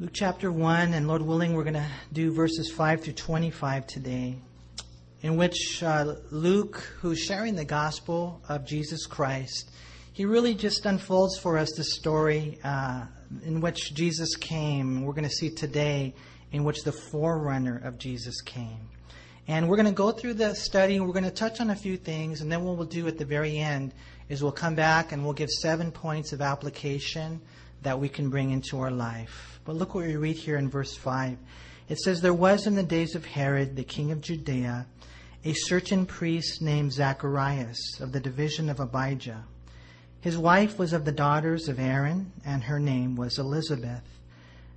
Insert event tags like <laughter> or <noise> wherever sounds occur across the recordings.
Luke chapter 1, and Lord willing, we're going to do verses 5 through 25 today, in which uh, Luke, who's sharing the gospel of Jesus Christ, he really just unfolds for us the story uh, in which Jesus came. We're going to see today in which the forerunner of Jesus came. And we're going to go through the study, we're going to touch on a few things, and then what we'll do at the very end is we'll come back and we'll give seven points of application that we can bring into our life. But look what we read here in verse 5. It says, There was in the days of Herod, the king of Judea, a certain priest named Zacharias of the division of Abijah. His wife was of the daughters of Aaron, and her name was Elizabeth.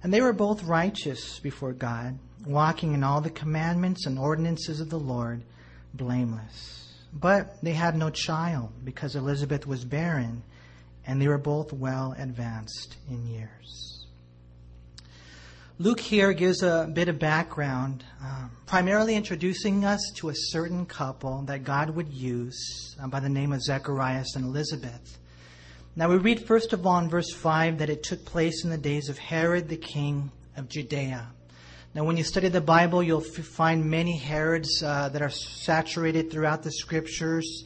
And they were both righteous before God, walking in all the commandments and ordinances of the Lord, blameless. But they had no child, because Elizabeth was barren and they were both well advanced in years. Luke here gives a bit of background, um, primarily introducing us to a certain couple that God would use uh, by the name of Zacharias and Elizabeth. Now we read first of all in verse 5 that it took place in the days of Herod the king of Judea. Now, when you study the Bible, you'll find many Herods uh, that are saturated throughout the scriptures.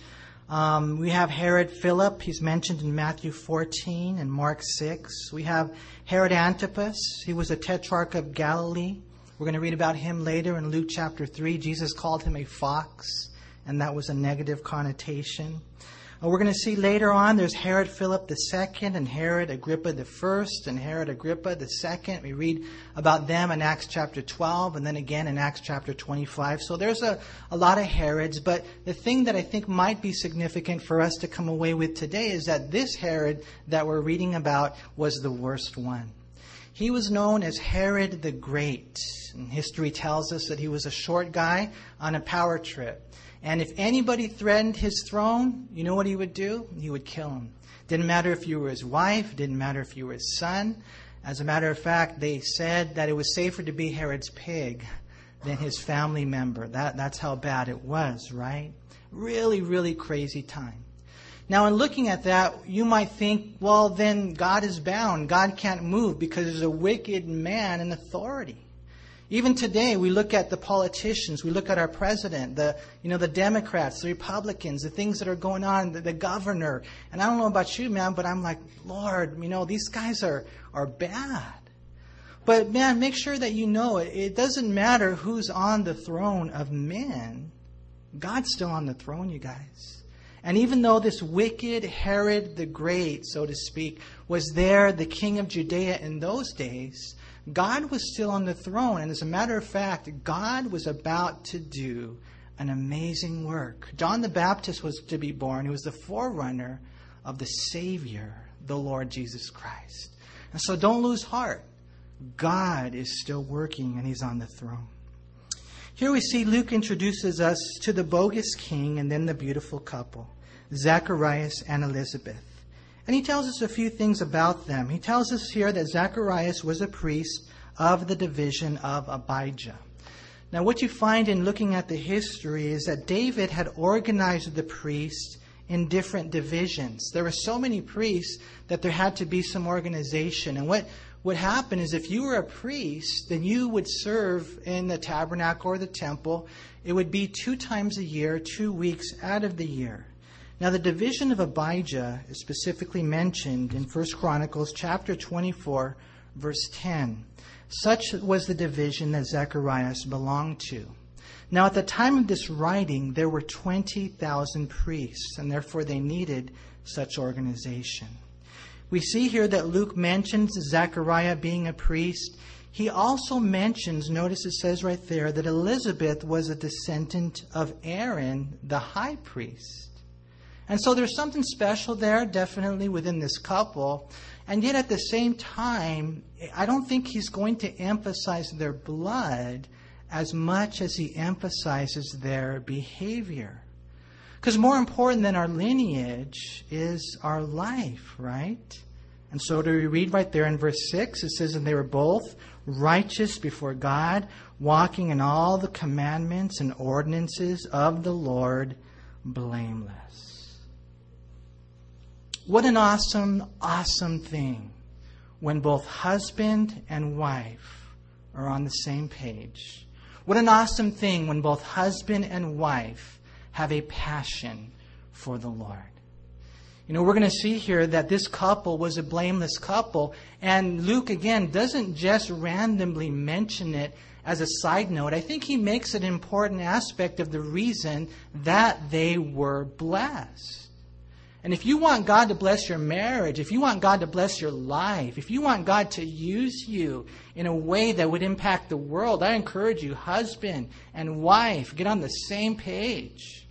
Um, we have Herod Philip, he's mentioned in Matthew 14 and Mark 6. We have Herod Antipas, he was a tetrarch of Galilee. We're going to read about him later in Luke chapter 3. Jesus called him a fox, and that was a negative connotation. Uh, we're going to see later on there's Herod Philip II and Herod Agrippa I and Herod Agrippa II. We read about them in Acts chapter 12 and then again in Acts chapter 25. So there's a, a lot of Herods, but the thing that I think might be significant for us to come away with today is that this Herod that we're reading about was the worst one. He was known as Herod the Great. And history tells us that he was a short guy on a power trip. And if anybody threatened his throne, you know what he would do? He would kill him. Didn't matter if you were his wife, didn't matter if you were his son. As a matter of fact, they said that it was safer to be Herod's pig than his family member. That, that's how bad it was, right? Really, really crazy time. Now, in looking at that, you might think, well, then God is bound. God can't move because there's a wicked man in authority. Even today, we look at the politicians, we look at our president, the, you know, the Democrats, the Republicans, the things that are going on, the, the governor. And I don't know about you, man, but I'm like, Lord, you know, these guys are, are bad. But man, make sure that you know it, it doesn't matter who's on the throne of men. God's still on the throne, you guys. And even though this wicked Herod the Great, so to speak, was there, the king of Judea in those days, God was still on the throne. And as a matter of fact, God was about to do an amazing work. John the Baptist was to be born. He was the forerunner of the Savior, the Lord Jesus Christ. And so don't lose heart. God is still working and he's on the throne. Here we see Luke introduces us to the bogus king and then the beautiful couple, Zacharias and Elizabeth. And he tells us a few things about them. He tells us here that Zacharias was a priest of the division of Abijah. Now, what you find in looking at the history is that David had organized the priests in different divisions. There were so many priests that there had to be some organization. And what would happen is if you were a priest, then you would serve in the tabernacle or the temple. It would be two times a year, two weeks out of the year. Now, the division of Abijah is specifically mentioned in 1 Chronicles chapter 24, verse 10. Such was the division that Zacharias belonged to. Now, at the time of this writing, there were 20,000 priests, and therefore they needed such organization. We see here that Luke mentions Zechariah being a priest. He also mentions, notice it says right there, that Elizabeth was a descendant of Aaron, the high priest. And so there's something special there, definitely within this couple. And yet at the same time, I don't think he's going to emphasize their blood as much as he emphasizes their behavior. Because more important than our lineage is our life, right? And so do we read right there in verse 6? It says, And they were both righteous before God, walking in all the commandments and ordinances of the Lord, blameless. What an awesome, awesome thing when both husband and wife are on the same page. What an awesome thing when both husband and wife have a passion for the Lord. You know, we're going to see here that this couple was a blameless couple. And Luke, again, doesn't just randomly mention it as a side note. I think he makes it an important aspect of the reason that they were blessed. And if you want God to bless your marriage, if you want God to bless your life, if you want God to use you in a way that would impact the world, I encourage you, husband and wife, get on the same page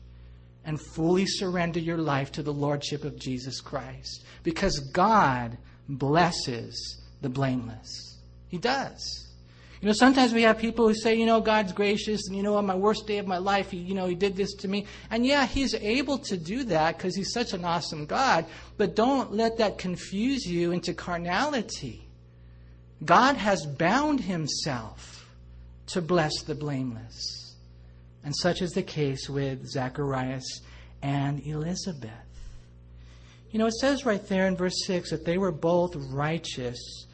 and fully surrender your life to the Lordship of Jesus Christ. Because God blesses the blameless. He does. You know, sometimes we have people who say, you know, God's gracious, and you know, on my worst day of my life, he, you know, He did this to me. And yeah, He's able to do that because He's such an awesome God. But don't let that confuse you into carnality. God has bound Himself to bless the blameless. And such is the case with Zacharias and Elizabeth. You know, it says right there in verse 6 that they were both righteous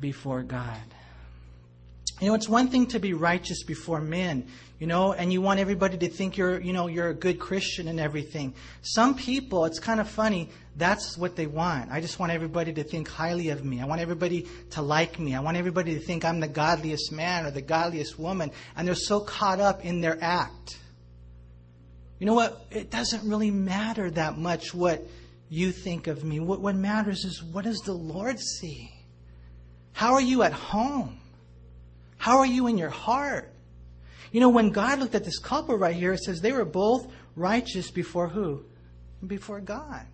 before God. You know, it's one thing to be righteous before men, you know, and you want everybody to think you're, you know, you're a good Christian and everything. Some people, it's kind of funny, that's what they want. I just want everybody to think highly of me. I want everybody to like me. I want everybody to think I'm the godliest man or the godliest woman. And they're so caught up in their act. You know what? It doesn't really matter that much what you think of me. What, what matters is what does the Lord see? How are you at home? How are you in your heart? You know, when God looked at this couple right here, it says they were both righteous before who? Before God.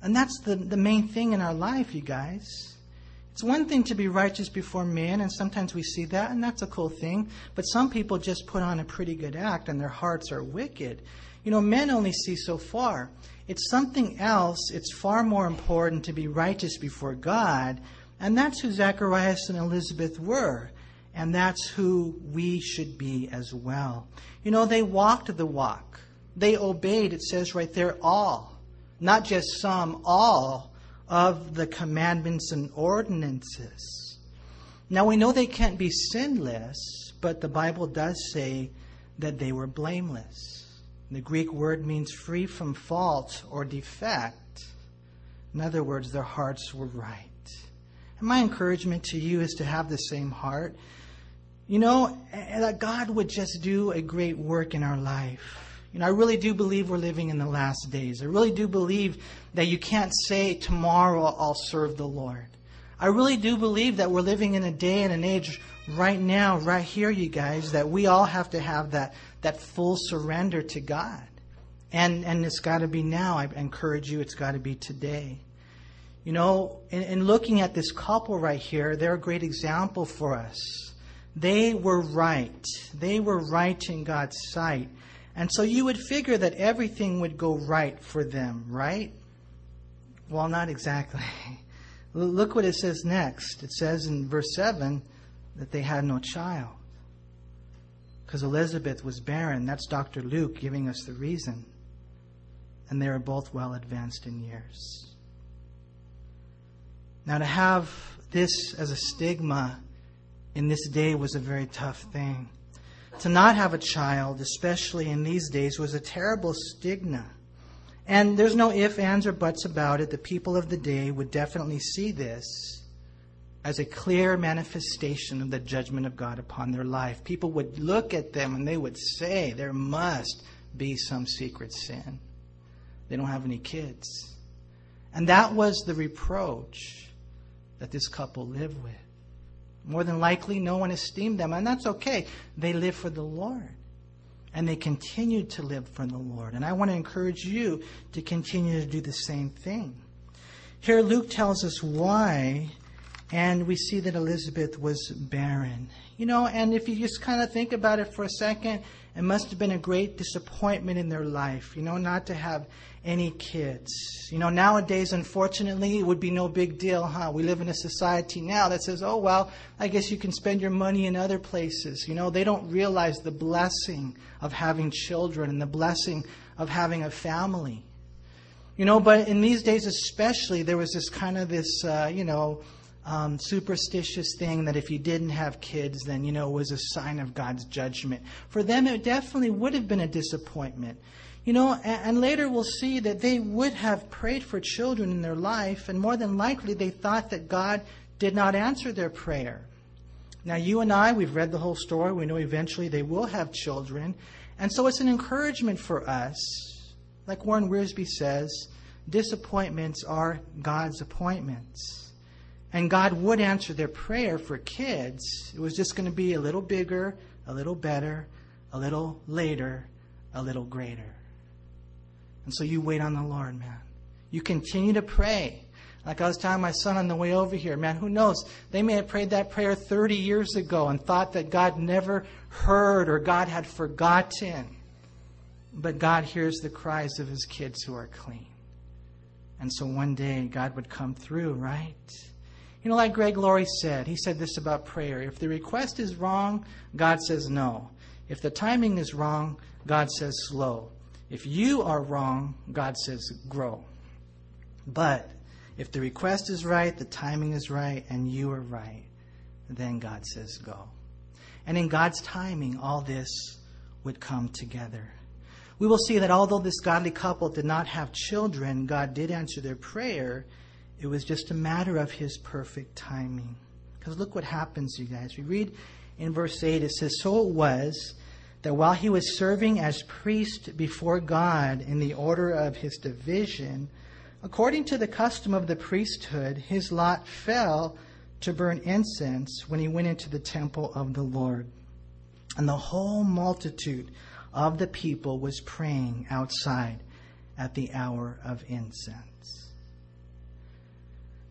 And that's the, the main thing in our life, you guys. It's one thing to be righteous before men, and sometimes we see that, and that's a cool thing. But some people just put on a pretty good act, and their hearts are wicked. You know, men only see so far. It's something else. It's far more important to be righteous before God, and that's who Zacharias and Elizabeth were. And that's who we should be as well. You know, they walked the walk. They obeyed, it says right there, all. Not just some, all of the commandments and ordinances. Now we know they can't be sinless, but the Bible does say that they were blameless. The Greek word means free from fault or defect. In other words, their hearts were right. And my encouragement to you is to have the same heart you know, that God would just do a great work in our life. You know, I really do believe we're living in the last days. I really do believe that you can't say, tomorrow I'll serve the Lord. I really do believe that we're living in a day and an age right now, right here, you guys, that we all have to have that, that full surrender to God. And, and it's got to be now. I encourage you, it's got to be today. You know, in, in looking at this couple right here, they're a great example for us. They were right. They were right in God's sight. And so you would figure that everything would go right for them, right? Well, not exactly. <laughs> Look what it says next. It says in verse 7 that they had no child. Because Elizabeth was barren. That's Dr. Luke giving us the reason. And they were both well advanced in years. Now, to have this as a stigma in this day was a very tough thing. To not have a child, especially in these days, was a terrible stigma. And there's no ifs, ands, or buts about it. The people of the day would definitely see this as a clear manifestation of the judgment of God upon their life. People would look at them and they would say, there must be some secret sin. They don't have any kids. And that was the reproach that this couple lived with. More than likely, no one esteemed them, and that's okay. They live for the Lord. And they continue to live for the Lord. And I want to encourage you to continue to do the same thing. Here, Luke tells us why, and we see that Elizabeth was barren. You know, and if you just kind of think about it for a second, it must have been a great disappointment in their life, you know, not to have any kids. You know, nowadays, unfortunately, it would be no big deal, huh? We live in a society now that says, oh, well, I guess you can spend your money in other places. You know, they don't realize the blessing of having children and the blessing of having a family. You know, but in these days especially, there was this kind of this, uh, you know, um, superstitious thing that if you didn't have kids, then, you know, it was a sign of God's judgment. For them, it definitely would have been a disappointment. You know, and, and later we'll see that they would have prayed for children in their life, and more than likely they thought that God did not answer their prayer. Now, you and I, we've read the whole story. We know eventually they will have children. And so it's an encouragement for us. Like Warren Wiersbe says, disappointments are God's appointments. And God would answer their prayer for kids. It was just going to be a little bigger, a little better, a little later, a little greater. And so you wait on the Lord, man. You continue to pray. Like I was telling my son on the way over here, man, who knows? They may have prayed that prayer 30 years ago and thought that God never heard or God had forgotten. But God hears the cries of his kids who are clean. And so one day God would come through, right? You know, like Greg Laurie said, he said this about prayer. If the request is wrong, God says no. If the timing is wrong, God says slow. If you are wrong, God says grow. But if the request is right, the timing is right, and you are right, then God says go. And in God's timing, all this would come together. We will see that although this godly couple did not have children, God did answer their prayer it was just a matter of his perfect timing. Because look what happens, you guys. We read in verse 8, it says, So it was that while he was serving as priest before God in the order of his division, according to the custom of the priesthood, his lot fell to burn incense when he went into the temple of the Lord. And the whole multitude of the people was praying outside at the hour of incense.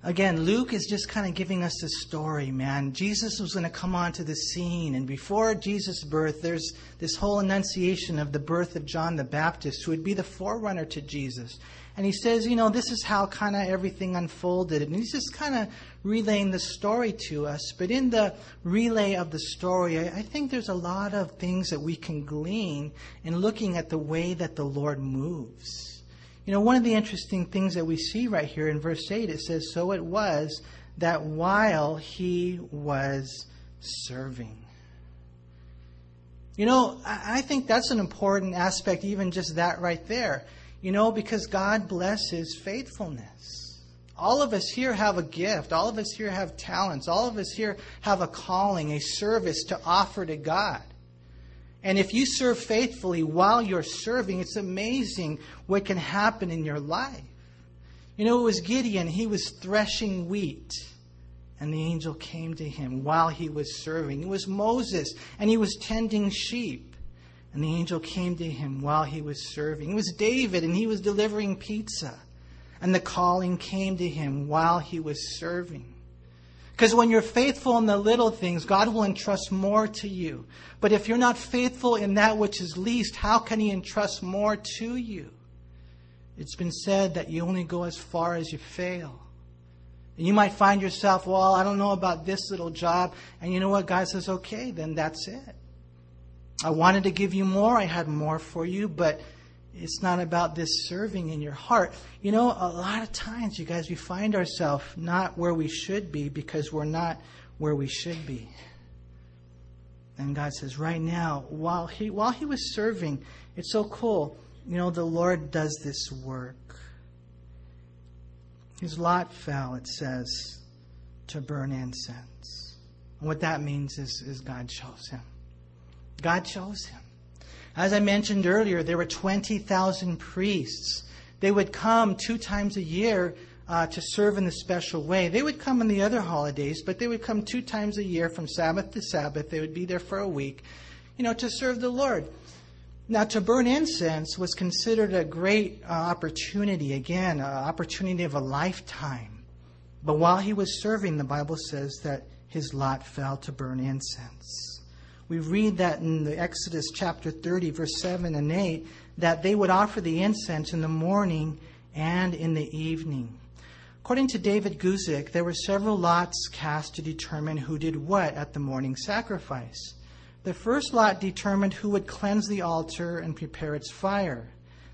Again, Luke is just kind of giving us the story, man. Jesus was going to come onto the scene, and before Jesus' birth, there's this whole annunciation of the birth of John the Baptist, who would be the forerunner to Jesus. And he says, you know, this is how kind of everything unfolded. And he's just kind of relaying the story to us. But in the relay of the story, I think there's a lot of things that we can glean in looking at the way that the Lord moves. You know, one of the interesting things that we see right here in verse 8, it says, So it was that while he was serving. You know, I think that's an important aspect, even just that right there. You know, because God blesses faithfulness. All of us here have a gift. All of us here have talents. All of us here have a calling, a service to offer to God. And if you serve faithfully while you're serving, it's amazing what can happen in your life. You know, it was Gideon, he was threshing wheat, and the angel came to him while he was serving. It was Moses, and he was tending sheep, and the angel came to him while he was serving. It was David, and he was delivering pizza, and the calling came to him while he was serving. Because when you're faithful in the little things, God will entrust more to you. But if you're not faithful in that which is least, how can He entrust more to you? It's been said that you only go as far as you fail. And you might find yourself, well, I don't know about this little job. And you know what? God says, okay, then that's it. I wanted to give you more. I had more for you, but it's not about this serving in your heart. You know, a lot of times, you guys, we find ourselves not where we should be because we're not where we should be. And God says, right now, while he while he was serving, it's so cool. You know, the Lord does this work. His lot fell, it says, to burn incense. And what that means is, is God chose him. God chose him. As I mentioned earlier, there were 20,000 priests. They would come two times a year uh, to serve in the special way. They would come on the other holidays, but they would come two times a year from Sabbath to Sabbath. They would be there for a week, you know, to serve the Lord. Now, to burn incense was considered a great uh, opportunity, again, an opportunity of a lifetime. But while he was serving, the Bible says that his lot fell to burn incense. We read that in the Exodus chapter 30, verse 7 and 8, that they would offer the incense in the morning and in the evening. According to David Guzik, there were several lots cast to determine who did what at the morning sacrifice. The first lot determined who would cleanse the altar and prepare its fire.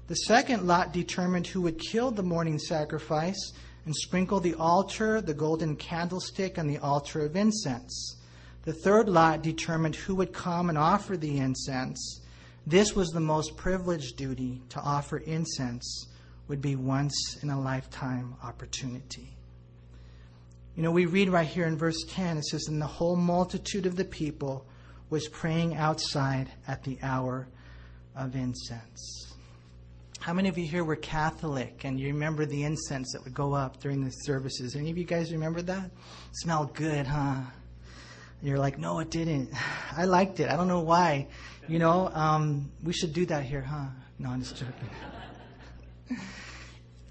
The second lot determined who would kill the morning sacrifice and sprinkle the altar, the golden candlestick, and the altar of incense. The third lot determined who would come and offer the incense. This was the most privileged duty to offer incense, would be once in a lifetime opportunity. You know, we read right here in verse 10, it says, And the whole multitude of the people was praying outside at the hour of incense. How many of you here were Catholic and you remember the incense that would go up during the services? Any of you guys remember that? Smelled good, huh? You're like, no, it didn't. <sighs> I liked it. I don't know why. You know, um, we should do that here, huh? No, I'm just joking. <laughs>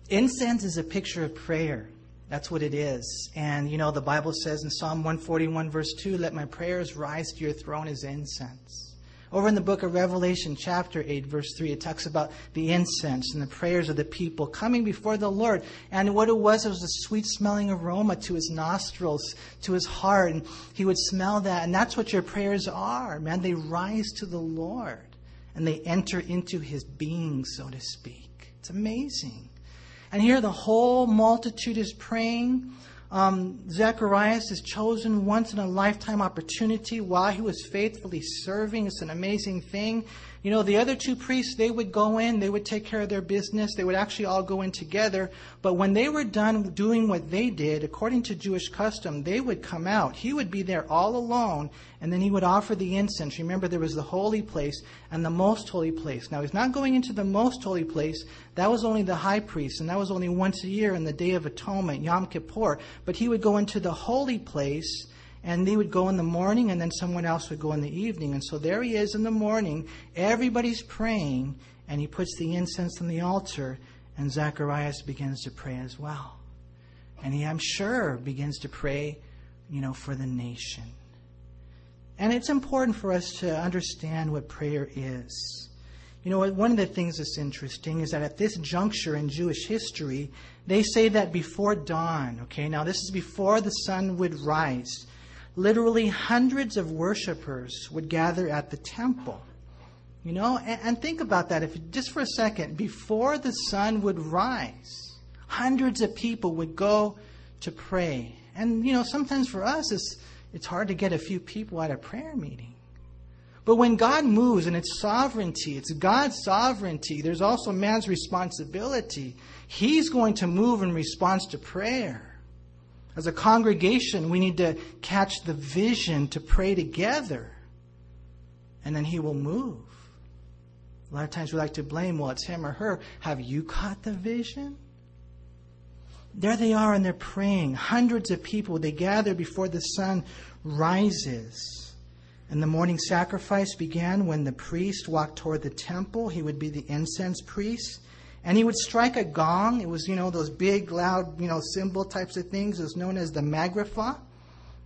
Incense is a picture of prayer. That's what it is. And, you know, the Bible says in Psalm 141, verse 2, let my prayers rise to your throne as incense. Over in the book of Revelation, chapter 8, verse 3, it talks about the incense and the prayers of the people coming before the Lord. And what it was, it was a sweet smelling aroma to his nostrils, to his heart. And he would smell that. And that's what your prayers are, man. They rise to the Lord and they enter into his being, so to speak. It's amazing. And here the whole multitude is praying. Um, Zacharias is chosen once in a lifetime opportunity while he was faithfully serving. It's an amazing thing. You know, the other two priests, they would go in, they would take care of their business, they would actually all go in together. But when they were done doing what they did, according to Jewish custom, they would come out. He would be there all alone, and then he would offer the incense. Remember, there was the holy place and the most holy place. Now, he's not going into the most holy place. That was only the high priest, and that was only once a year in the Day of Atonement, Yom Kippur. But he would go into the holy place and they would go in the morning and then someone else would go in the evening. And so there he is in the morning. Everybody's praying and he puts the incense on the altar and Zacharias begins to pray as well. And he, I'm sure, begins to pray, you know, for the nation. And it's important for us to understand what prayer is. You know, one of the things that's interesting is that at this juncture in Jewish history, they say that before dawn, okay, now this is before the sun would rise, literally hundreds of worshipers would gather at the temple. You know, and, and, think about that. If just for a second, before the sun would rise, hundreds of people would go to pray. And you know, sometimes for us, it's it's hard to get a few people at a prayer meeting. But when God moves and it's sovereignty, it's God's sovereignty, there's also man's responsibility. He's going to move in response to prayer. As a congregation, we need to catch the vision to pray together, and then He will move. A lot of times we like to blame, well, it's him or her. Have you caught the vision? There they are, and they're praying. Hundreds of people, they gather before the sun rises. And the morning sacrifice began when the priest walked toward the temple. He would be the incense priest. And he would strike a gong. It was, you know, those big, loud, you know, cymbal types of things. It was known as the magrephah.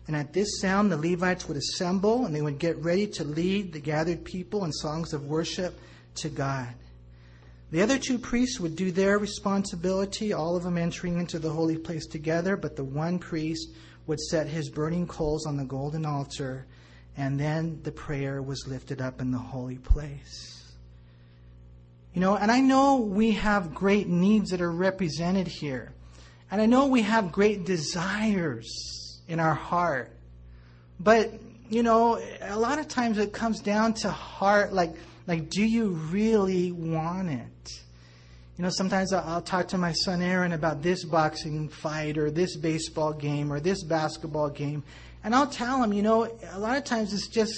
And at this sound, the Levites would assemble and they would get ready to lead the gathered people in songs of worship to God. The other two priests would do their responsibility, all of them entering into the holy place together, but the one priest would set his burning coals on the golden altar, and then the prayer was lifted up in the holy place. You know, and I know we have great needs that are represented here. And I know we have great desires in our heart. But, you know, a lot of times it comes down to heart like like do you really want it? You know, sometimes I'll talk to my son Aaron about this boxing fight or this baseball game or this basketball game, and I'll tell him, you know, a lot of times it's just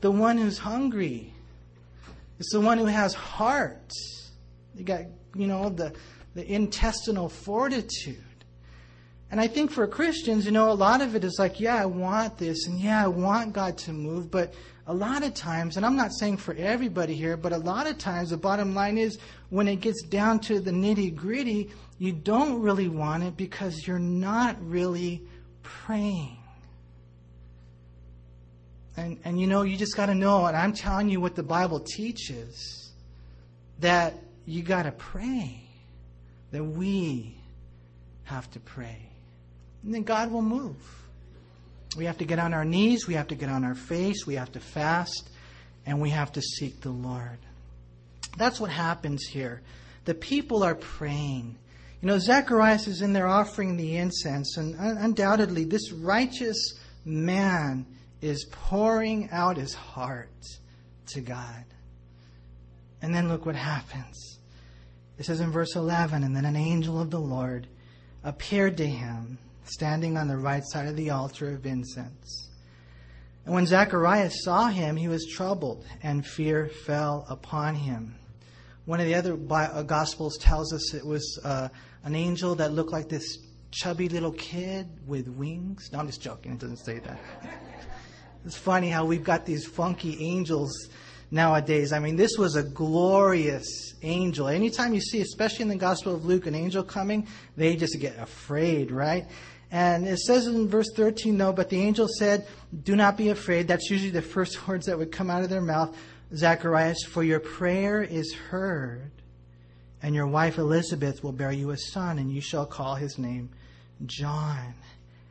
the one who's hungry it's the one who has heart. You got, you know, the, the intestinal fortitude. And I think for Christians, you know, a lot of it is like, yeah, I want this, and yeah, I want God to move, but a lot of times, and I'm not saying for everybody here, but a lot of times the bottom line is when it gets down to the nitty gritty, you don't really want it because you're not really praying. And, and you know, you just got to know, and I'm telling you what the Bible teaches, that you got to pray, that we have to pray. And then God will move. We have to get on our knees, we have to get on our face, we have to fast, and we have to seek the Lord. That's what happens here. The people are praying. You know, Zacharias is in there offering the incense, and undoubtedly, this righteous man is pouring out his heart to God. And then look what happens. It says in verse 11, and then an angel of the Lord appeared to him, standing on the right side of the altar of incense. And when Zacharias saw him, he was troubled, and fear fell upon him. One of the other uh, Gospels tells us it was uh, an angel that looked like this chubby little kid with wings. No, I'm just joking. It doesn't say that. <laughs> it's funny how we've got these funky angels nowadays. I mean, this was a glorious angel. Anytime you see, especially in the Gospel of Luke, an angel coming, they just get afraid, right? And it says in verse 13, though, but the angel said, Do not be afraid. That's usually the <laughs> first words that would come out of their mouth. Zacharias, for your prayer is heard, and your wife Elizabeth will bear you a son, and you shall call his name John.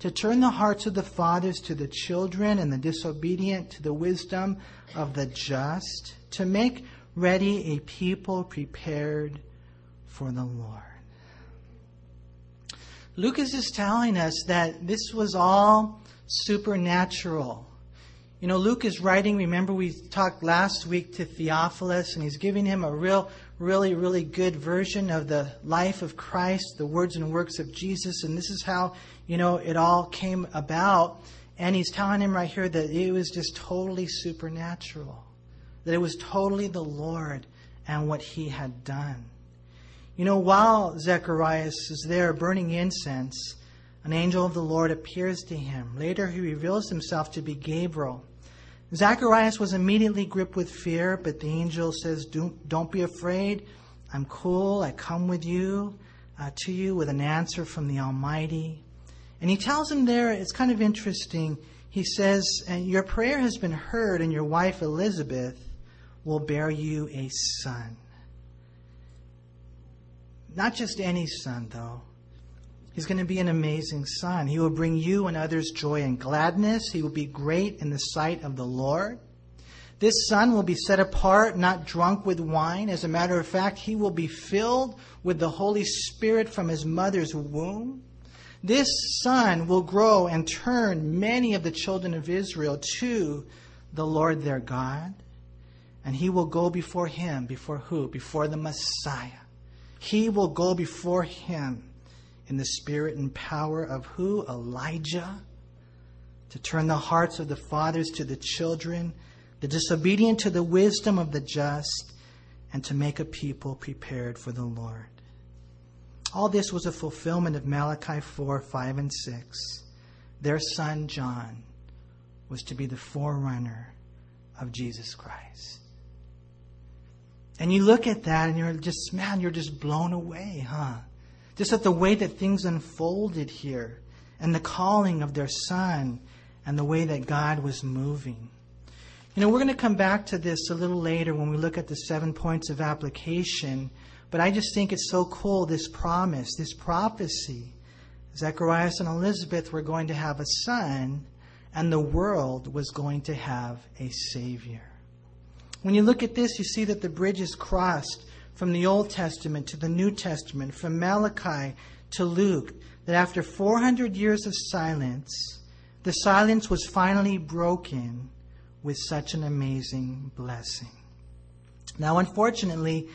to turn the hearts of the fathers to the children and the disobedient to the wisdom of the just, to make ready a people prepared for the Lord. Lucas is telling us that this was all supernatural. You know, Luke is writing, remember we talked last week to Theophilus, and he's giving him a real, really, really good version of the life of Christ, the words and works of Jesus, and this is how, you know, it all came about. And he's telling him right here that it was just totally supernatural, that it was totally the Lord and what he had done. You know, while Zacharias is there burning incense, an angel of the Lord appears to him. Later, he reveals himself to be Gabriel. Zacharias was immediately gripped with fear, but the angel says, Don't be afraid. I'm cool. I come with you, uh, to you with an answer from the Almighty. And he tells him there, it's kind of interesting. He says, Your prayer has been heard, and your wife Elizabeth will bear you a son. Not just any son, though. He's going to be an amazing son. He will bring you and others joy and gladness. He will be great in the sight of the Lord. This son will be set apart, not drunk with wine. As a matter of fact, he will be filled with the Holy Spirit from his mother's womb. This son will grow and turn many of the children of Israel to the Lord their God. And he will go before him. Before who? Before the Messiah. He will go before him in the spirit and power of who? Elijah. To turn the hearts of the fathers to the children, the disobedient to the wisdom of the just, and to make a people prepared for the Lord. All this was a fulfillment of Malachi 4 5 and 6. Their son John was to be the forerunner of Jesus Christ. And you look at that and you're just, man, you're just blown away, huh? Just at the way that things unfolded here and the calling of their son and the way that God was moving. You know, we're going to come back to this a little later when we look at the seven points of application, but I just think it's so cool this promise, this prophecy. Zacharias and Elizabeth were going to have a son, and the world was going to have a Savior. When you look at this, you see that the bridge is crossed from the Old Testament to the New Testament, from Malachi to Luke, that after 400 years of silence, the silence was finally broken with such an amazing blessing. Now, unfortunately,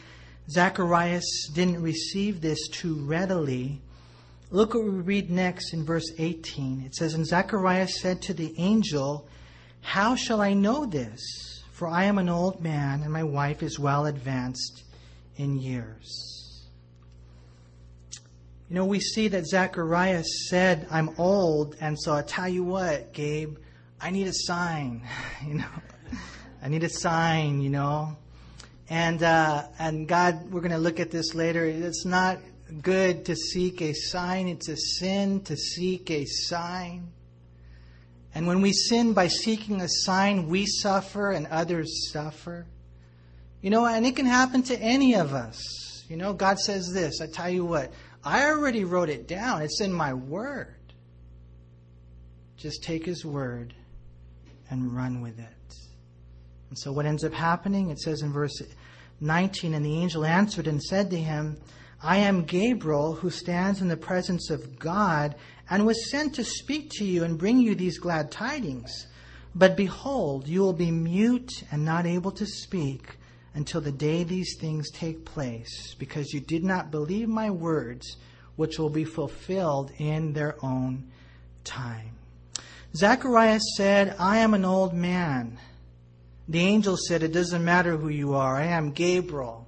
Zacharias didn't receive this too readily. Look what we read next in verse 18. It says, And Zacharias said to the angel, How shall I know this? For I am an old man, and my wife is well advanced in years. You know, we see that Zacharias said, I'm old, and so I tell you what, Gabe, I need a sign, <laughs> you know. I need a sign, you know. And uh, and God, we're going to look at this later. It's not good to seek a sign. It's a sin to seek a sign. And when we sin by seeking a sign, we suffer and others suffer. You know, and it can happen to any of us. You know, God says this I tell you what, I already wrote it down, it's in my word. Just take His word and run with it. And so what ends up happening, it says in verse 19, and the angel answered and said to him, I am Gabriel, who stands in the presence of God, and was sent to speak to you and bring you these glad tidings. But behold, you will be mute and not able to speak until the day these things take place, because you did not believe my words, which will be fulfilled in their own time. Zacharias said, I am an old man. The angel said, It doesn't matter who you are. I am Gabriel.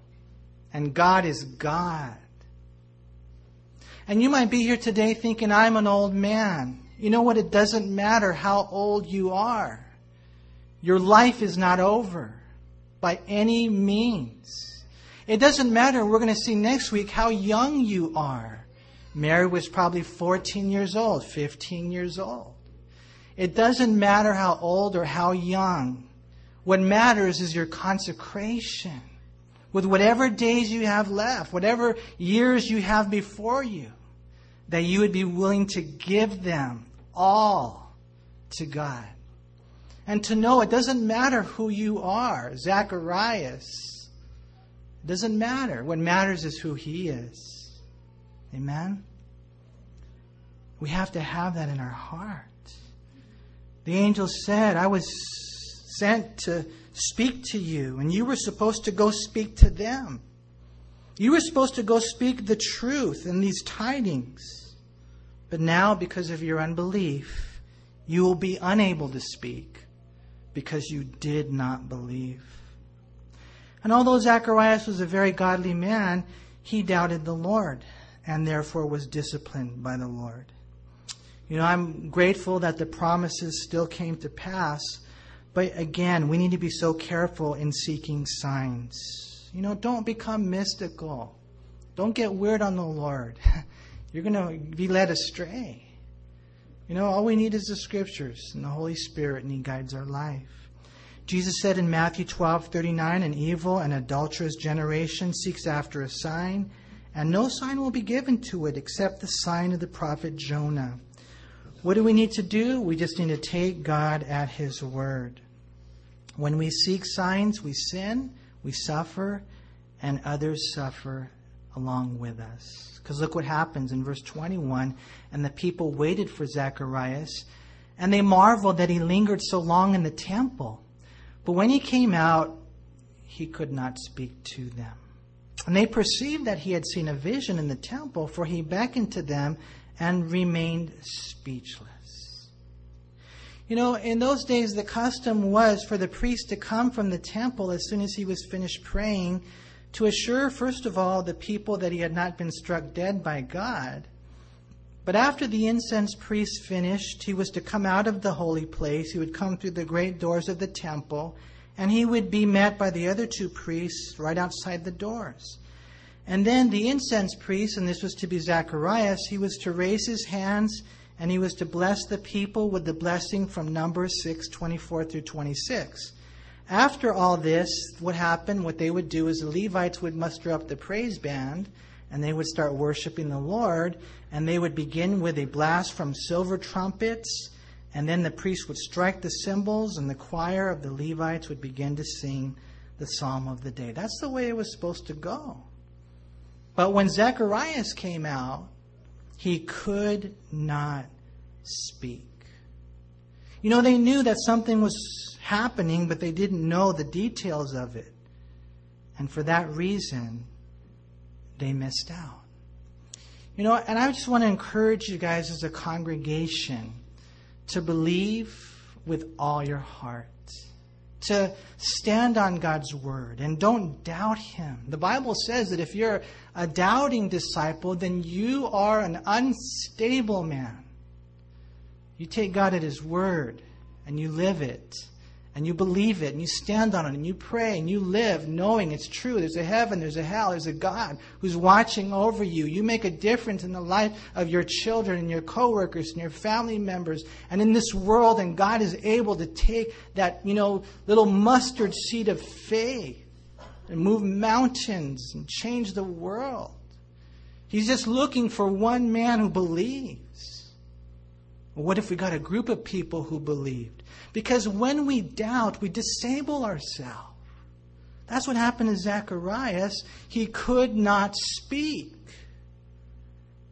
And God is God. And you might be here today thinking, I'm an old man. You know what? It doesn't matter how old you are. Your life is not over by any means. It doesn't matter. We're going to see next week how young you are. Mary was probably 14 years old, 15 years old. It doesn't matter how old or how young. What matters is your consecration with whatever days you have left, whatever years you have before you, that you would be willing to give them all to God. And to know it doesn't matter who you are, Zacharias. It doesn't matter. What matters is who he is. Amen? We have to have that in our heart. The angel said, I was sent to speak to you, and you were supposed to go speak to them. You were supposed to go speak the truth in these tidings. But now, because of your unbelief, you will be unable to speak because you did not believe. And although Zacharias was a very godly man, he doubted the Lord and therefore was disciplined by the Lord. You know, I'm grateful that the promises still came to pass, but again, we need to be so careful in seeking signs. You know, don't become mystical. Don't get weird on the Lord. <laughs> You're going to be led astray. You know, all we need is the scriptures and the Holy Spirit, and He guides our life. Jesus said in Matthew 12 39, An evil and adulterous generation seeks after a sign, and no sign will be given to it except the sign of the prophet Jonah. What do we need to do? We just need to take God at His word. When we seek signs, we sin, we suffer, and others suffer along with us. Because look what happens in verse 21 and the people waited for Zacharias, and they marveled that he lingered so long in the temple. But when he came out, he could not speak to them. And they perceived that he had seen a vision in the temple, for he beckoned to them and remained speechless. You know, in those days, the custom was for the priest to come from the temple as soon as he was finished praying to assure, first of all, the people that he had not been struck dead by God. But after the incense priest finished, he was to come out of the holy place. He would come through the great doors of the temple, and he would be met by the other two priests right outside the doors. And then the incense priest, and this was to be Zacharias, he was to raise his hands and he was to bless the people with the blessing from Numbers 6 24 through 26. After all this, what happened, what they would do is the Levites would muster up the praise band and they would start worshiping the Lord, and they would begin with a blast from silver trumpets, and then the priest would strike the cymbals, and the choir of the Levites would begin to sing the psalm of the day. That's the way it was supposed to go. But when Zacharias came out, he could not speak. You know, they knew that something was happening, but they didn't know the details of it. And for that reason, they missed out. You know, and I just want to encourage you guys as a congregation to believe with all your heart to stand on God's word and don't doubt Him. The Bible says that if you're a doubting disciple, then you are an unstable man. You take God at His word and you live it, and you believe it and you stand on it and you pray and you live knowing it's true. There's a heaven, there's a hell, there's a God who's watching over you. You make a difference in the life of your children and your coworkers and your family members and in this world and God is able to take that, you know, little mustard seed of faith and move mountains and change the world. He's just looking for one man who believes. What if we got a group of people who believed? Because when we doubt, we disable ourselves. That's what happened to Zacharias. He could not speak.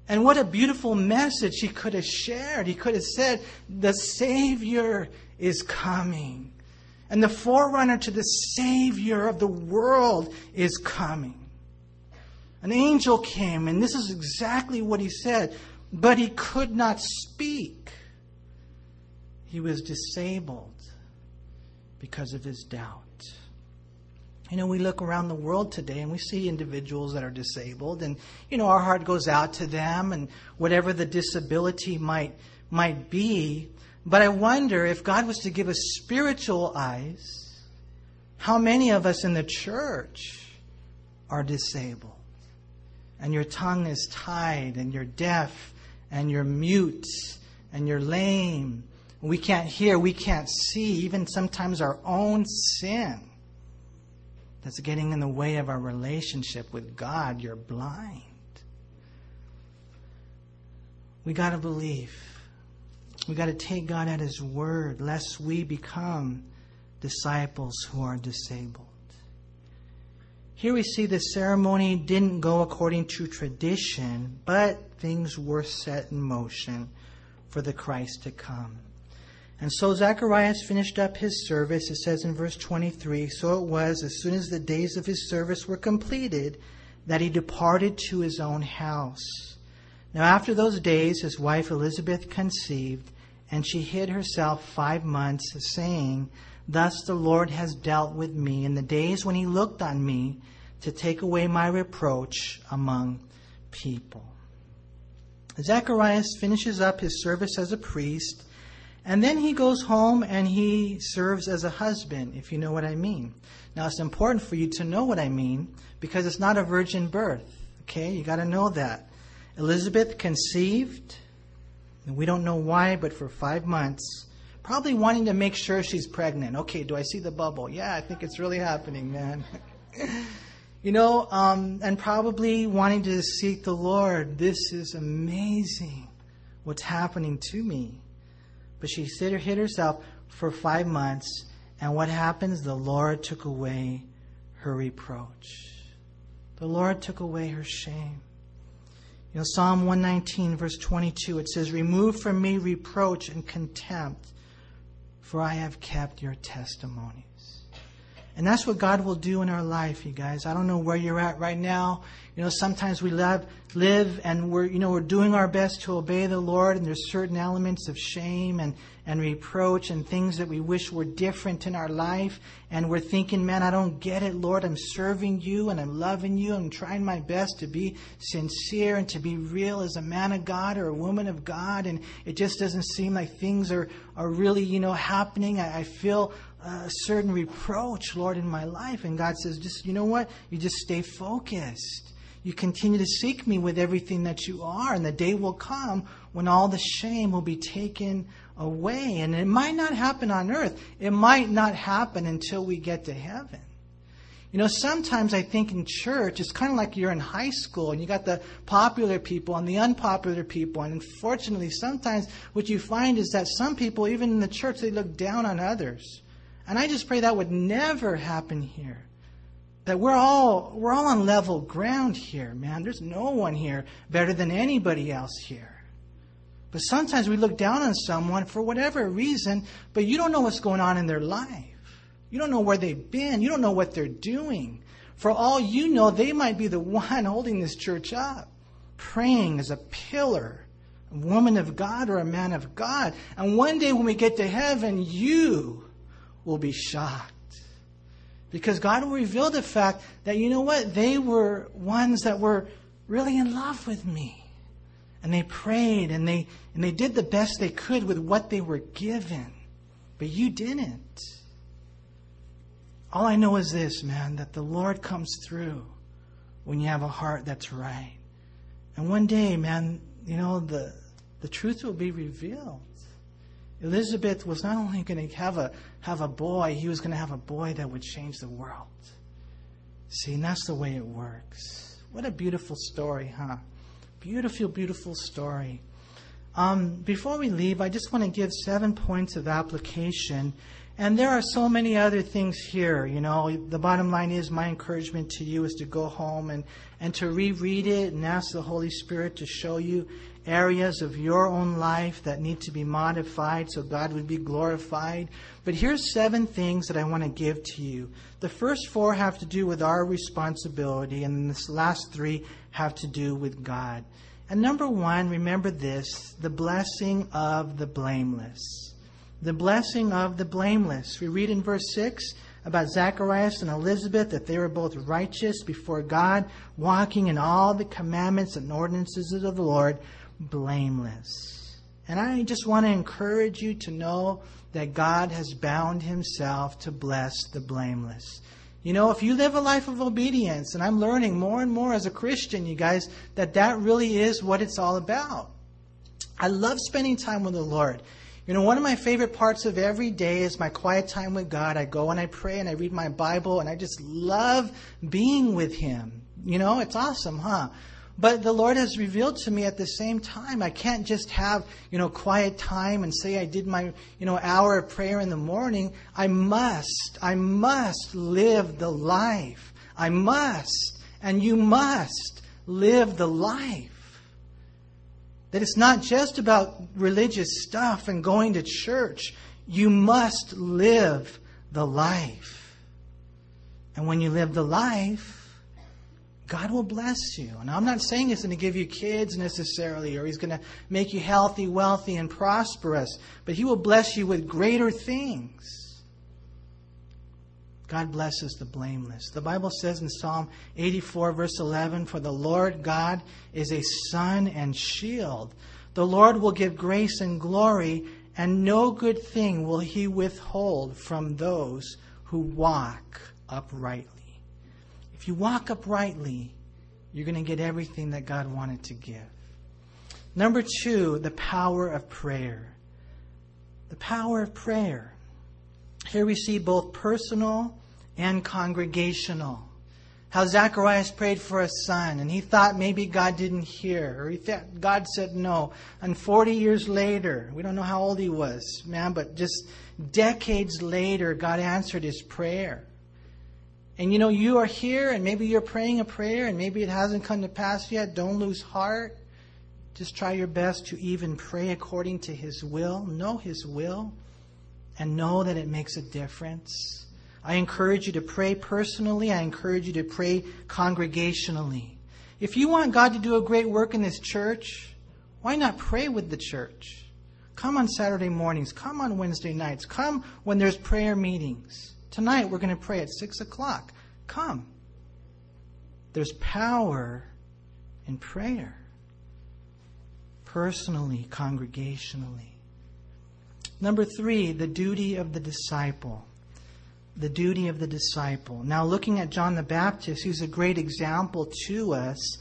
And what a beautiful message he could have shared. He could have said, The Savior is coming. And the forerunner to the Savior of the world is coming. An angel came, and this is exactly what he said, but he could not speak. He was disabled because of his doubt. You know, we look around the world today and we see individuals that are disabled, and, you know, our heart goes out to them and whatever the disability might, might be. But I wonder if God was to give us spiritual eyes, how many of us in the church are disabled? And your tongue is tied, and you're deaf, and you're mute, and you're lame, we can't hear, we can't see, even sometimes our own sin that's getting in the way of our relationship with God. You're blind. We got to believe. We got to take God at His word, lest we become disciples who are disabled. Here we see the ceremony didn't go according to tradition, but things were set in motion for the Christ to come. And so Zacharias finished up his service. It says in verse 23 So it was, as soon as the days of his service were completed, that he departed to his own house. Now, after those days, his wife Elizabeth conceived, and she hid herself five months, saying, Thus the Lord has dealt with me in the days when he looked on me to take away my reproach among people. Zacharias finishes up his service as a priest and then he goes home and he serves as a husband, if you know what I mean. Now, it's important for you to know what I mean because it's not a virgin birth. Okay? You got to know that. Elizabeth conceived, and we don't know why, but for five months, probably wanting to make sure she's pregnant. Okay, do I see the bubble? Yeah, I think it's really happening, man. <laughs> you know, um, and probably wanting to seek the Lord. This is amazing what's happening to me. But she hid herself for five months, and what happens? The Lord took away her reproach. The Lord took away her shame. You know, Psalm 119, verse 22, it says, Remove from me reproach and contempt, for I have kept your testimonies. And that's what God will do in our life, you guys. I don't know where you're at right now. You know, sometimes we live, live and we're, you know, we're doing our best to obey the Lord, and there's certain elements of shame and, and reproach and things that we wish were different in our life. And we're thinking, man, I don't get it, Lord. I'm serving you and I'm loving you. I'm trying my best to be sincere and to be real as a man of God or a woman of God. And it just doesn't seem like things are, are really, you know, happening. I, I feel a certain reproach, Lord, in my life. And God says, just, you know what? You just stay focused. You continue to seek me with everything that you are, and the day will come when all the shame will be taken away. And it might not happen on earth. It might not happen until we get to heaven. You know, sometimes I think in church, it's kind of like you're in high school and you got the popular people and the unpopular people. And unfortunately, sometimes what you find is that some people, even in the church, they look down on others. And I just pray that would never happen here. That we're all we're all on level ground here, man. There's no one here better than anybody else here. But sometimes we look down on someone for whatever reason, but you don't know what's going on in their life. You don't know where they've been. You don't know what they're doing. For all you know, they might be the <laughs> one holding this church up, praying as a pillar, a woman of God or a man of God. And one day when we get to heaven, you will be shocked. Because God will reveal the fact that, you know what, they were ones that were really in love with me. And they prayed and they, and they did the best they could with what they were given. But you didn't. All I know is this, man, that the Lord comes through when you have a heart that's right. And one day, man, you know, the, the truth will be revealed. Elizabeth was not only going to have a, have a boy, he was going to have a boy that would change the world. See, and that's the way it works. What a beautiful story, huh? Beautiful, beautiful story. Um, before we leave, I just want to give seven points of application. And there are so many other things here. You know, the bottom line is my encouragement to you is to go home and, and to reread it and ask the Holy Spirit to show you areas of your own life that need to be modified so God would be glorified. But here's seven things that I want to give to you. The first four have to do with our responsibility, and the last three have to do with God. And number one, remember this the blessing of the blameless. The blessing of the blameless. We read in verse 6 about Zacharias and Elizabeth that they were both righteous before God, walking in all the commandments and ordinances of the Lord, blameless. And I just want to encourage you to know that God has bound himself to bless the blameless. You know, if you live a life of obedience, and I'm learning more and more as a Christian, you guys, that that really is what it's all about. I love spending time with the Lord. You know, one of my favorite parts of every day is my quiet time with God. I go and I pray and I read my Bible and I just love being with Him. You know, it's awesome, huh? But the Lord has revealed to me at the same time, I can't just have, you know, quiet time and say I did my, you know, hour of prayer in the morning. I must, I must live the life. I must, and you must live the life. That it's not just about religious stuff and going to church. You must live the life. And when you live the life, God will bless you. And I'm not saying He's going to give you kids necessarily, or He's going to make you healthy, wealthy, and prosperous, but He will bless you with greater things. God blesses the blameless. The Bible says in Psalm 84, verse 11, For the Lord God is a sun and shield. The Lord will give grace and glory, and no good thing will He withhold from those who walk uprightly. If you walk uprightly, you're going to get everything that God wanted to give. Number two, the power of prayer. The power of prayer. Here we see both personal and congregational. How Zacharias prayed for a son, and he thought maybe God didn't hear, or he thought God said no. And 40 years later, we don't know how old he was, man, but just decades later, God answered his prayer. And you know, you are here and maybe you're praying a prayer and maybe it hasn't come to pass yet. Don't lose heart. Just try your best to even pray according to His will. Know His will and know that it makes a difference. I encourage you to pray personally. I encourage you to pray congregationally. If you want God to do a great work in this church, why not pray with the church? Come on Saturday mornings. Come on Wednesday nights. Come when there's prayer meetings. Tonight we're going to pray at 6 o'clock. Come. There's power in prayer, personally, congregationally. Number three, the duty of the disciple. The duty of the disciple. Now, looking at John the Baptist, he's a great example to us.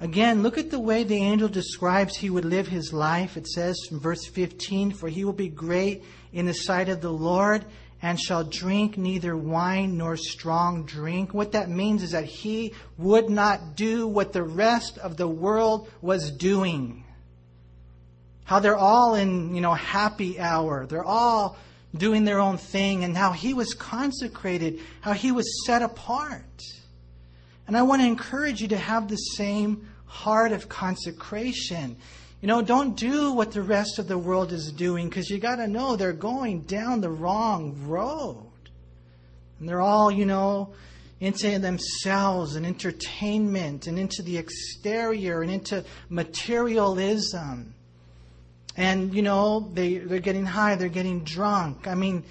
Again, look at the way the angel describes he would live his life. It says from verse 15, For he will be great in the sight of the Lord and shall drink neither wine nor strong drink. What that means is that he would not do what the rest of the world was doing. How they're all in, you know, happy hour. They're all doing their own thing and how he was consecrated, how he was set apart. And I want to encourage you to have the same heart of consecration. You know, don't do what the rest of the world is doing because you got to know they're going down the wrong road. And they're all, you know, into themselves and entertainment and into the exterior and into materialism. And, you know, they, they're getting high, they're getting drunk. I mean,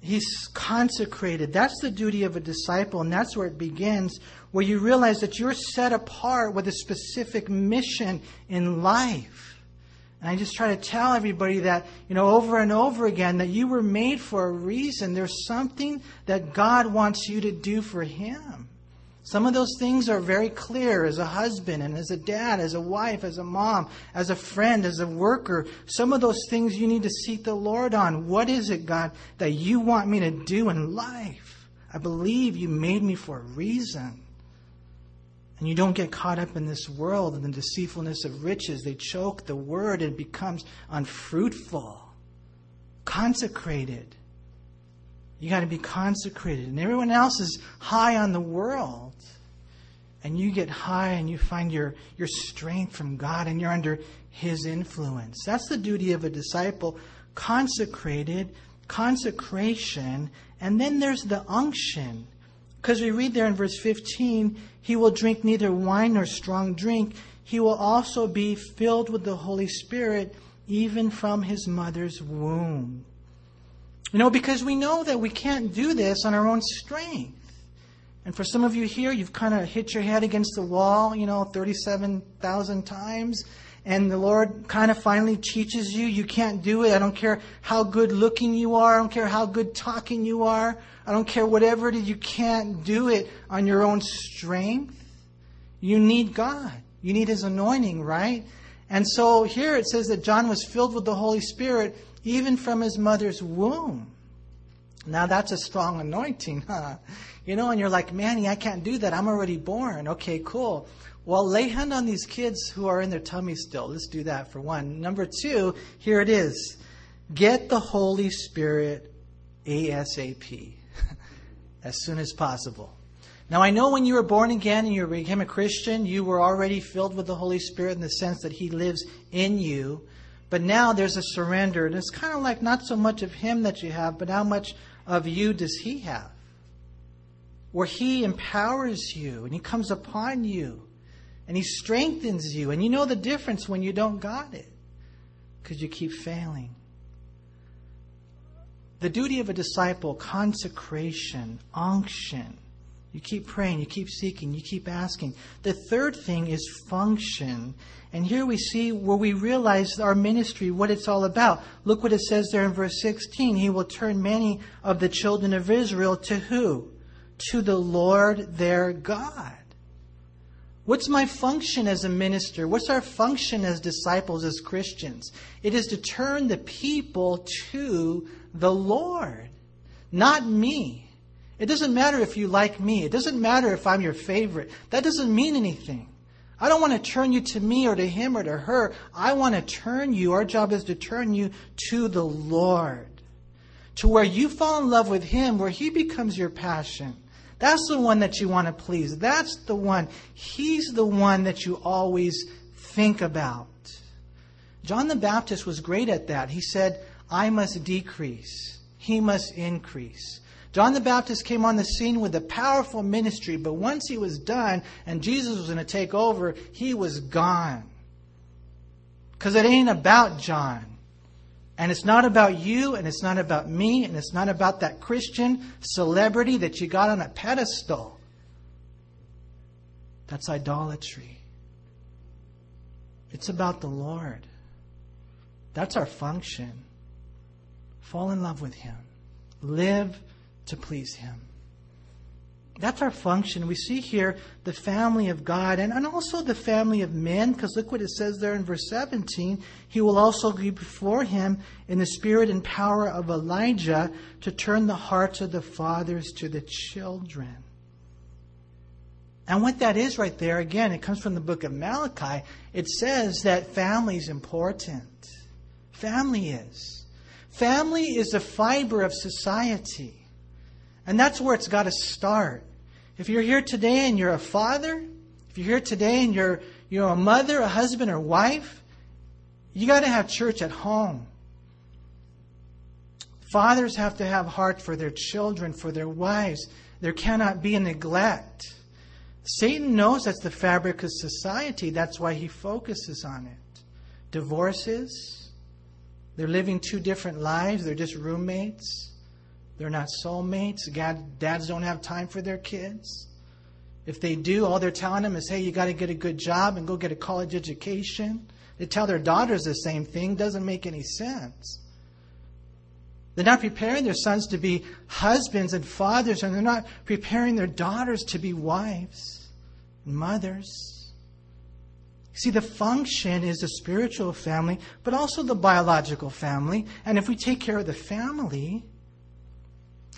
he's consecrated. That's the duty of a disciple, and that's where it begins, where you realize that you're set apart with a specific mission in life. And I just try to tell everybody that, you know, over and over again, that you were made for a reason. There's something that God wants you to do for Him. Some of those things are very clear as a husband and as a dad, as a wife, as a mom, as a friend, as a worker. Some of those things you need to seek the Lord on. What is it, God, that you want me to do in life? I believe you made me for a reason. And you don't get caught up in this world and the deceitfulness of riches. They choke the word and it becomes unfruitful. Consecrated. You got to be consecrated. And everyone else is high on the world. And you get high and you find your, your strength from God and you're under His influence. That's the duty of a disciple. Consecrated, consecration, and then there's the unction. Because we read there in verse 15, he will drink neither wine nor strong drink. He will also be filled with the Holy Spirit even from his mother's womb. You know, because we know that we can't do this on our own strength. And for some of you here, you've kind of hit your head against the wall, you know, 37,000 times. And the Lord kind of finally teaches you you can't do it. I don't care how good looking you are. I don't care how good talking you are. I don't care whatever it is. You can't do it on your own strength. You need God. You need His anointing, right? And so here it says that John was filled with the Holy Spirit even from his mother's womb. Now that's a strong anointing, <laughs> huh? You know, and you're like, Manny, I can't do that. I'm already born. Okay, cool. Well, lay hand on these kids who are in their tummy still. Let's do that for one. Number two, here it is. Get the Holy Spirit ASAP, <laughs> as soon as possible. Now, I know when you were born again and you became a Christian, you were already filled with the Holy Spirit in the sense that He lives in you. But now there's a surrender, and it's kind of like not so much of Him that you have, but how much of you does He have? Where He empowers you, and He comes upon you, and He strengthens you, and you know the difference when you don't got it, because you keep failing. The duty of a disciple, consecration, unction. You keep praying, you keep seeking, you keep asking. The third thing is function. And here we see where we realize our ministry, what it's all about. Look what it says there in verse 16. He will turn many of the children of Israel to who? To the Lord their God. What's my function as a minister? What's our function as disciples, as Christians? It is to turn the people to the Lord, not me. It doesn't matter if you like me. It doesn't matter if I'm your favorite. That doesn't mean anything. I don't want to turn you to me or to him or to her. I want to turn you. Our job is to turn you to the Lord. To where you fall in love with him, where he becomes your passion. That's the one that you want to please. That's the one. He's the one that you always think about. John the Baptist was great at that. He said, I must decrease, he must increase. John the Baptist came on the scene with a powerful ministry, but once he was done and Jesus was going to take over, he was gone. Because it ain't about John. And it's not about you, and it's not about me, and it's not about that Christian celebrity that you got on a pedestal. That's idolatry. It's about the Lord. That's our function. Fall in love with Him. Live to please Him. That's our function. We see here the family of God and, and also the family of men, because look what it says there in verse 17. He will also be before him in the spirit and power of Elijah to turn the hearts of the fathers to the children. And what that is right there, again, it comes from the book of Malachi. It says that family is important. Family is. Family is the fiber of society. And that's where it's got to start. If you're here today and you're a father, if you're here today and you're, you're a mother, a husband, or wife, you got to have church at home. Fathers have to have heart for their children, for their wives. There cannot be a neglect. Satan knows that's the fabric of society. That's why he focuses on it. Divorces. They're living two different lives. They're just roommates. They're not soulmates. dads don't have time for their kids. If they do, all they're telling them is, hey, you got to get a good job and go get a college education. They tell their daughters the same thing. Doesn't make any sense. They're not preparing their sons to be husbands and fathers, and they're not preparing their daughters to be wives and mothers. See, the function is the spiritual family, but also the biological family. And if we take care of the family,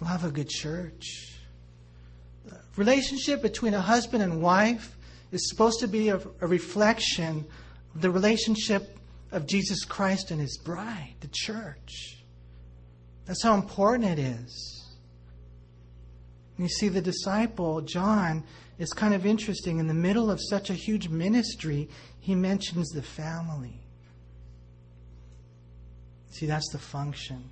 have a good church. The relationship between a husband and wife is supposed to be a, a reflection of the relationship of Jesus Christ and his bride, the church. That's how important it is. You see, the disciple, John, is kind of interesting. In the middle of such a huge ministry, he mentions the family. See, that's the function.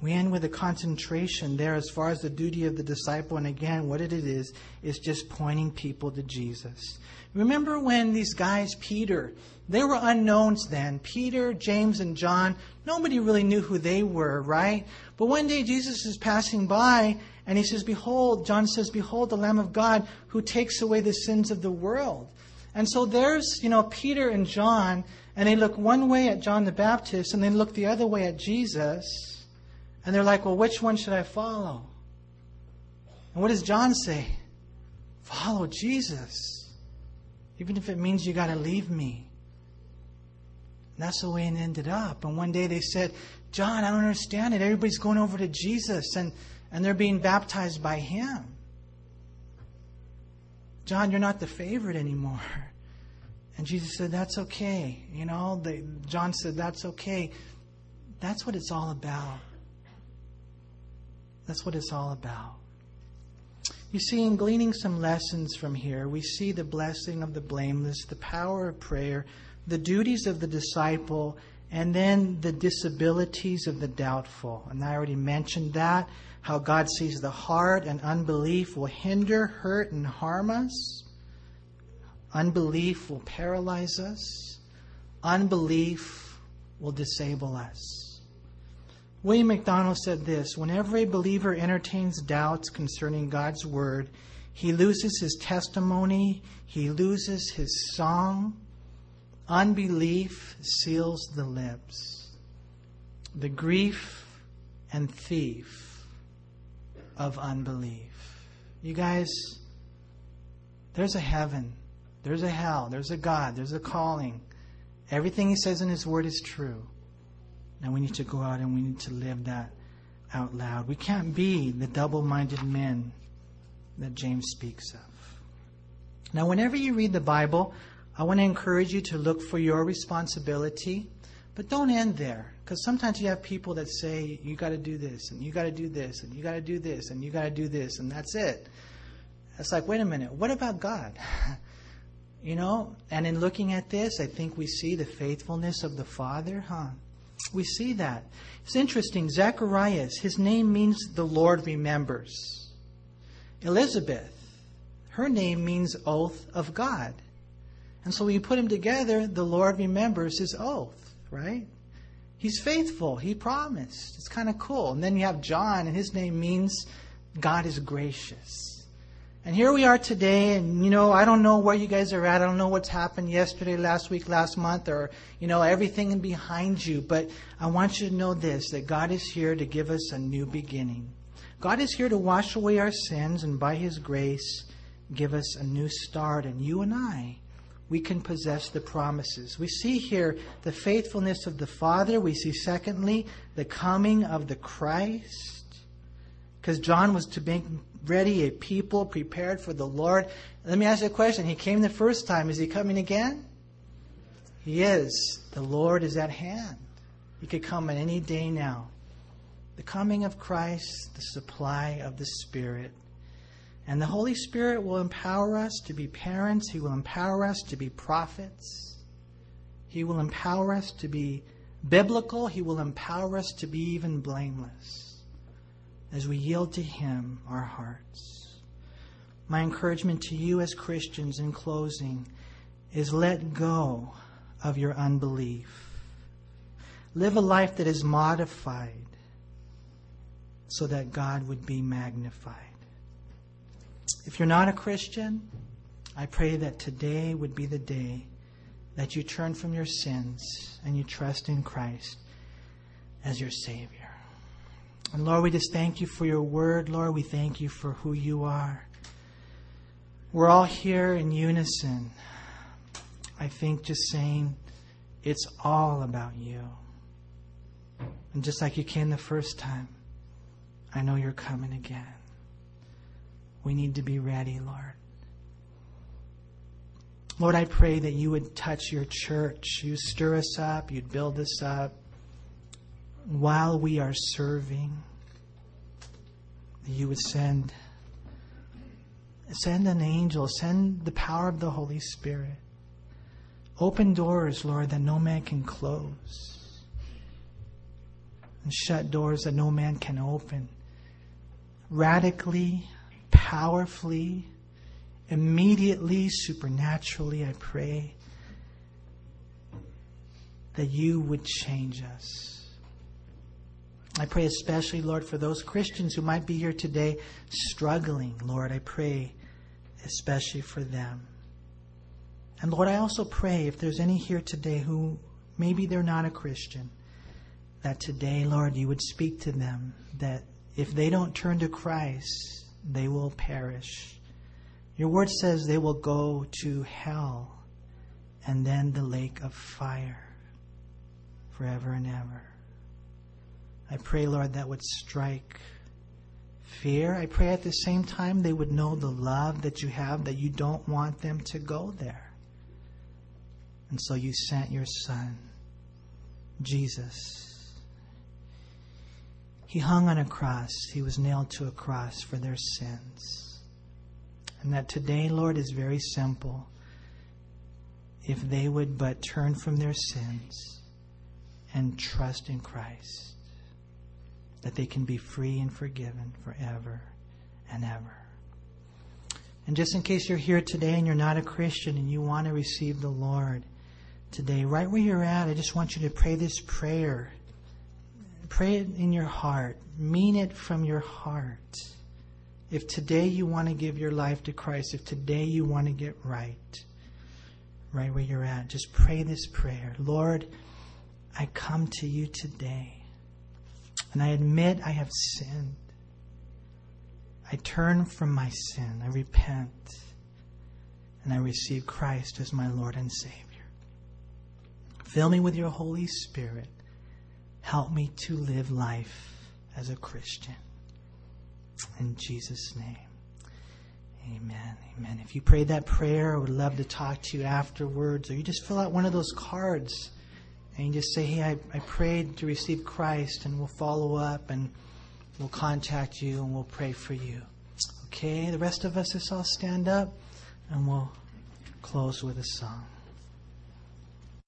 We end with a concentration there as far as the duty of the disciple. And again, what it is, is just pointing people to Jesus. Remember when these guys, Peter, they were unknowns then. Peter, James, and John, nobody really knew who they were, right? But one day Jesus is passing by and he says, Behold, John says, Behold the Lamb of God who takes away the sins of the world. And so there's, you know, Peter and John, and they look one way at John the Baptist and they look the other way at Jesus. And they're like, Well, which one should I follow? And what does John say? Follow Jesus. Even if it means you got to leave me. And that's the way it ended up. And one day they said, John, I don't understand it. Everybody's going over to Jesus and, and they're being baptized by him. John, you're not the favorite anymore. And Jesus said, That's okay. You know, they, John said, That's okay. That's what it's all about. That's what it's all about. You see, in gleaning some lessons from here, we see the blessing of the blameless, the power of prayer, the duties of the disciple, and then the disabilities of the doubtful. And I already mentioned that, how God sees the heart and unbelief will hinder, hurt, and harm us. Unbelief will paralyze us. Unbelief will disable us. William MacDonald said this Whenever a believer entertains doubts concerning God's word, he loses his testimony, he loses his song, Unbelief seals the lips. The grief and thief of unbelief. You guys, there's a heaven, there's a hell, there's a God, there's a calling. Everything He says in His Word is true. And we need to go out and we need to live that out loud. We can't be the double minded men that James speaks of. Now, whenever you read the Bible, I want to encourage you to look for your responsibility, but don't end there. Because sometimes you have people that say, you got to do this, and you got to do this, and you got to do this, and you got to do this, and that's it. It's like, wait a minute, what about God? <laughs> you know, and in looking at this, I think we see the faithfulness of the Father, huh? We see that. It's interesting. Zacharias, his name means the Lord remembers. Elizabeth, her name means oath of God. And so when you put them together, the Lord remembers his oath, right? He's faithful. He promised. It's kind of cool. And then you have John, and his name means God is gracious. And here we are today, and you know, I don't know where you guys are at. I don't know what's happened yesterday, last week, last month, or, you know, everything behind you. But I want you to know this that God is here to give us a new beginning. God is here to wash away our sins, and by His grace, give us a new start. And you and I, we can possess the promises. We see here the faithfulness of the Father. We see, secondly, the coming of the Christ. Because John was to make ready a people prepared for the Lord. Let me ask you a question. He came the first time. Is he coming again? He is. The Lord is at hand. He could come at any day now. The coming of Christ, the supply of the Spirit. And the Holy Spirit will empower us to be parents. He will empower us to be prophets. He will empower us to be biblical. He will empower us to be even blameless as we yield to Him our hearts. My encouragement to you as Christians in closing is let go of your unbelief. Live a life that is modified so that God would be magnified. If you're not a Christian, I pray that today would be the day that you turn from your sins and you trust in Christ as your Savior. And Lord, we just thank you for your word. Lord, we thank you for who you are. We're all here in unison. I think just saying, it's all about you. And just like you came the first time, I know you're coming again. We need to be ready, Lord. Lord, I pray that you would touch your church. You stir us up, you'd build us up while we are serving. You would send send an angel, send the power of the Holy Spirit. Open doors, Lord, that no man can close. And shut doors that no man can open. Radically, powerfully, immediately, supernaturally, I pray that you would change us. I pray especially, Lord, for those Christians who might be here today struggling. Lord, I pray especially for them. And Lord, I also pray if there's any here today who maybe they're not a Christian, that today, Lord, you would speak to them that if they don't turn to Christ, they will perish. Your word says they will go to hell and then the lake of fire forever and ever. I pray, Lord, that would strike fear. I pray at the same time they would know the love that you have, that you don't want them to go there. And so you sent your Son, Jesus. He hung on a cross, he was nailed to a cross for their sins. And that today, Lord, is very simple. If they would but turn from their sins and trust in Christ that they can be free and forgiven forever and ever. And just in case you're here today and you're not a Christian and you want to receive the Lord today, right where you're at, I just want you to pray this prayer. Pray it in your heart. Mean it from your heart. If today you want to give your life to Christ, if today you want to get right, right where you're at, just pray this prayer. Lord, I come to you today. And I admit I have sinned. I turn from my sin. I repent. And I receive Christ as my Lord and Savior. Fill me with your Holy Spirit. Help me to live life as a Christian. In Jesus' name. Amen. Amen. If you prayed that prayer, I would love to talk to you afterwards. Or you just fill out one of those cards and you just say, hey, I, I prayed to receive Christ, and we'll follow up and we'll contact you and we'll pray for you. Okay, the rest of us, let's all stand up and we'll close with a song.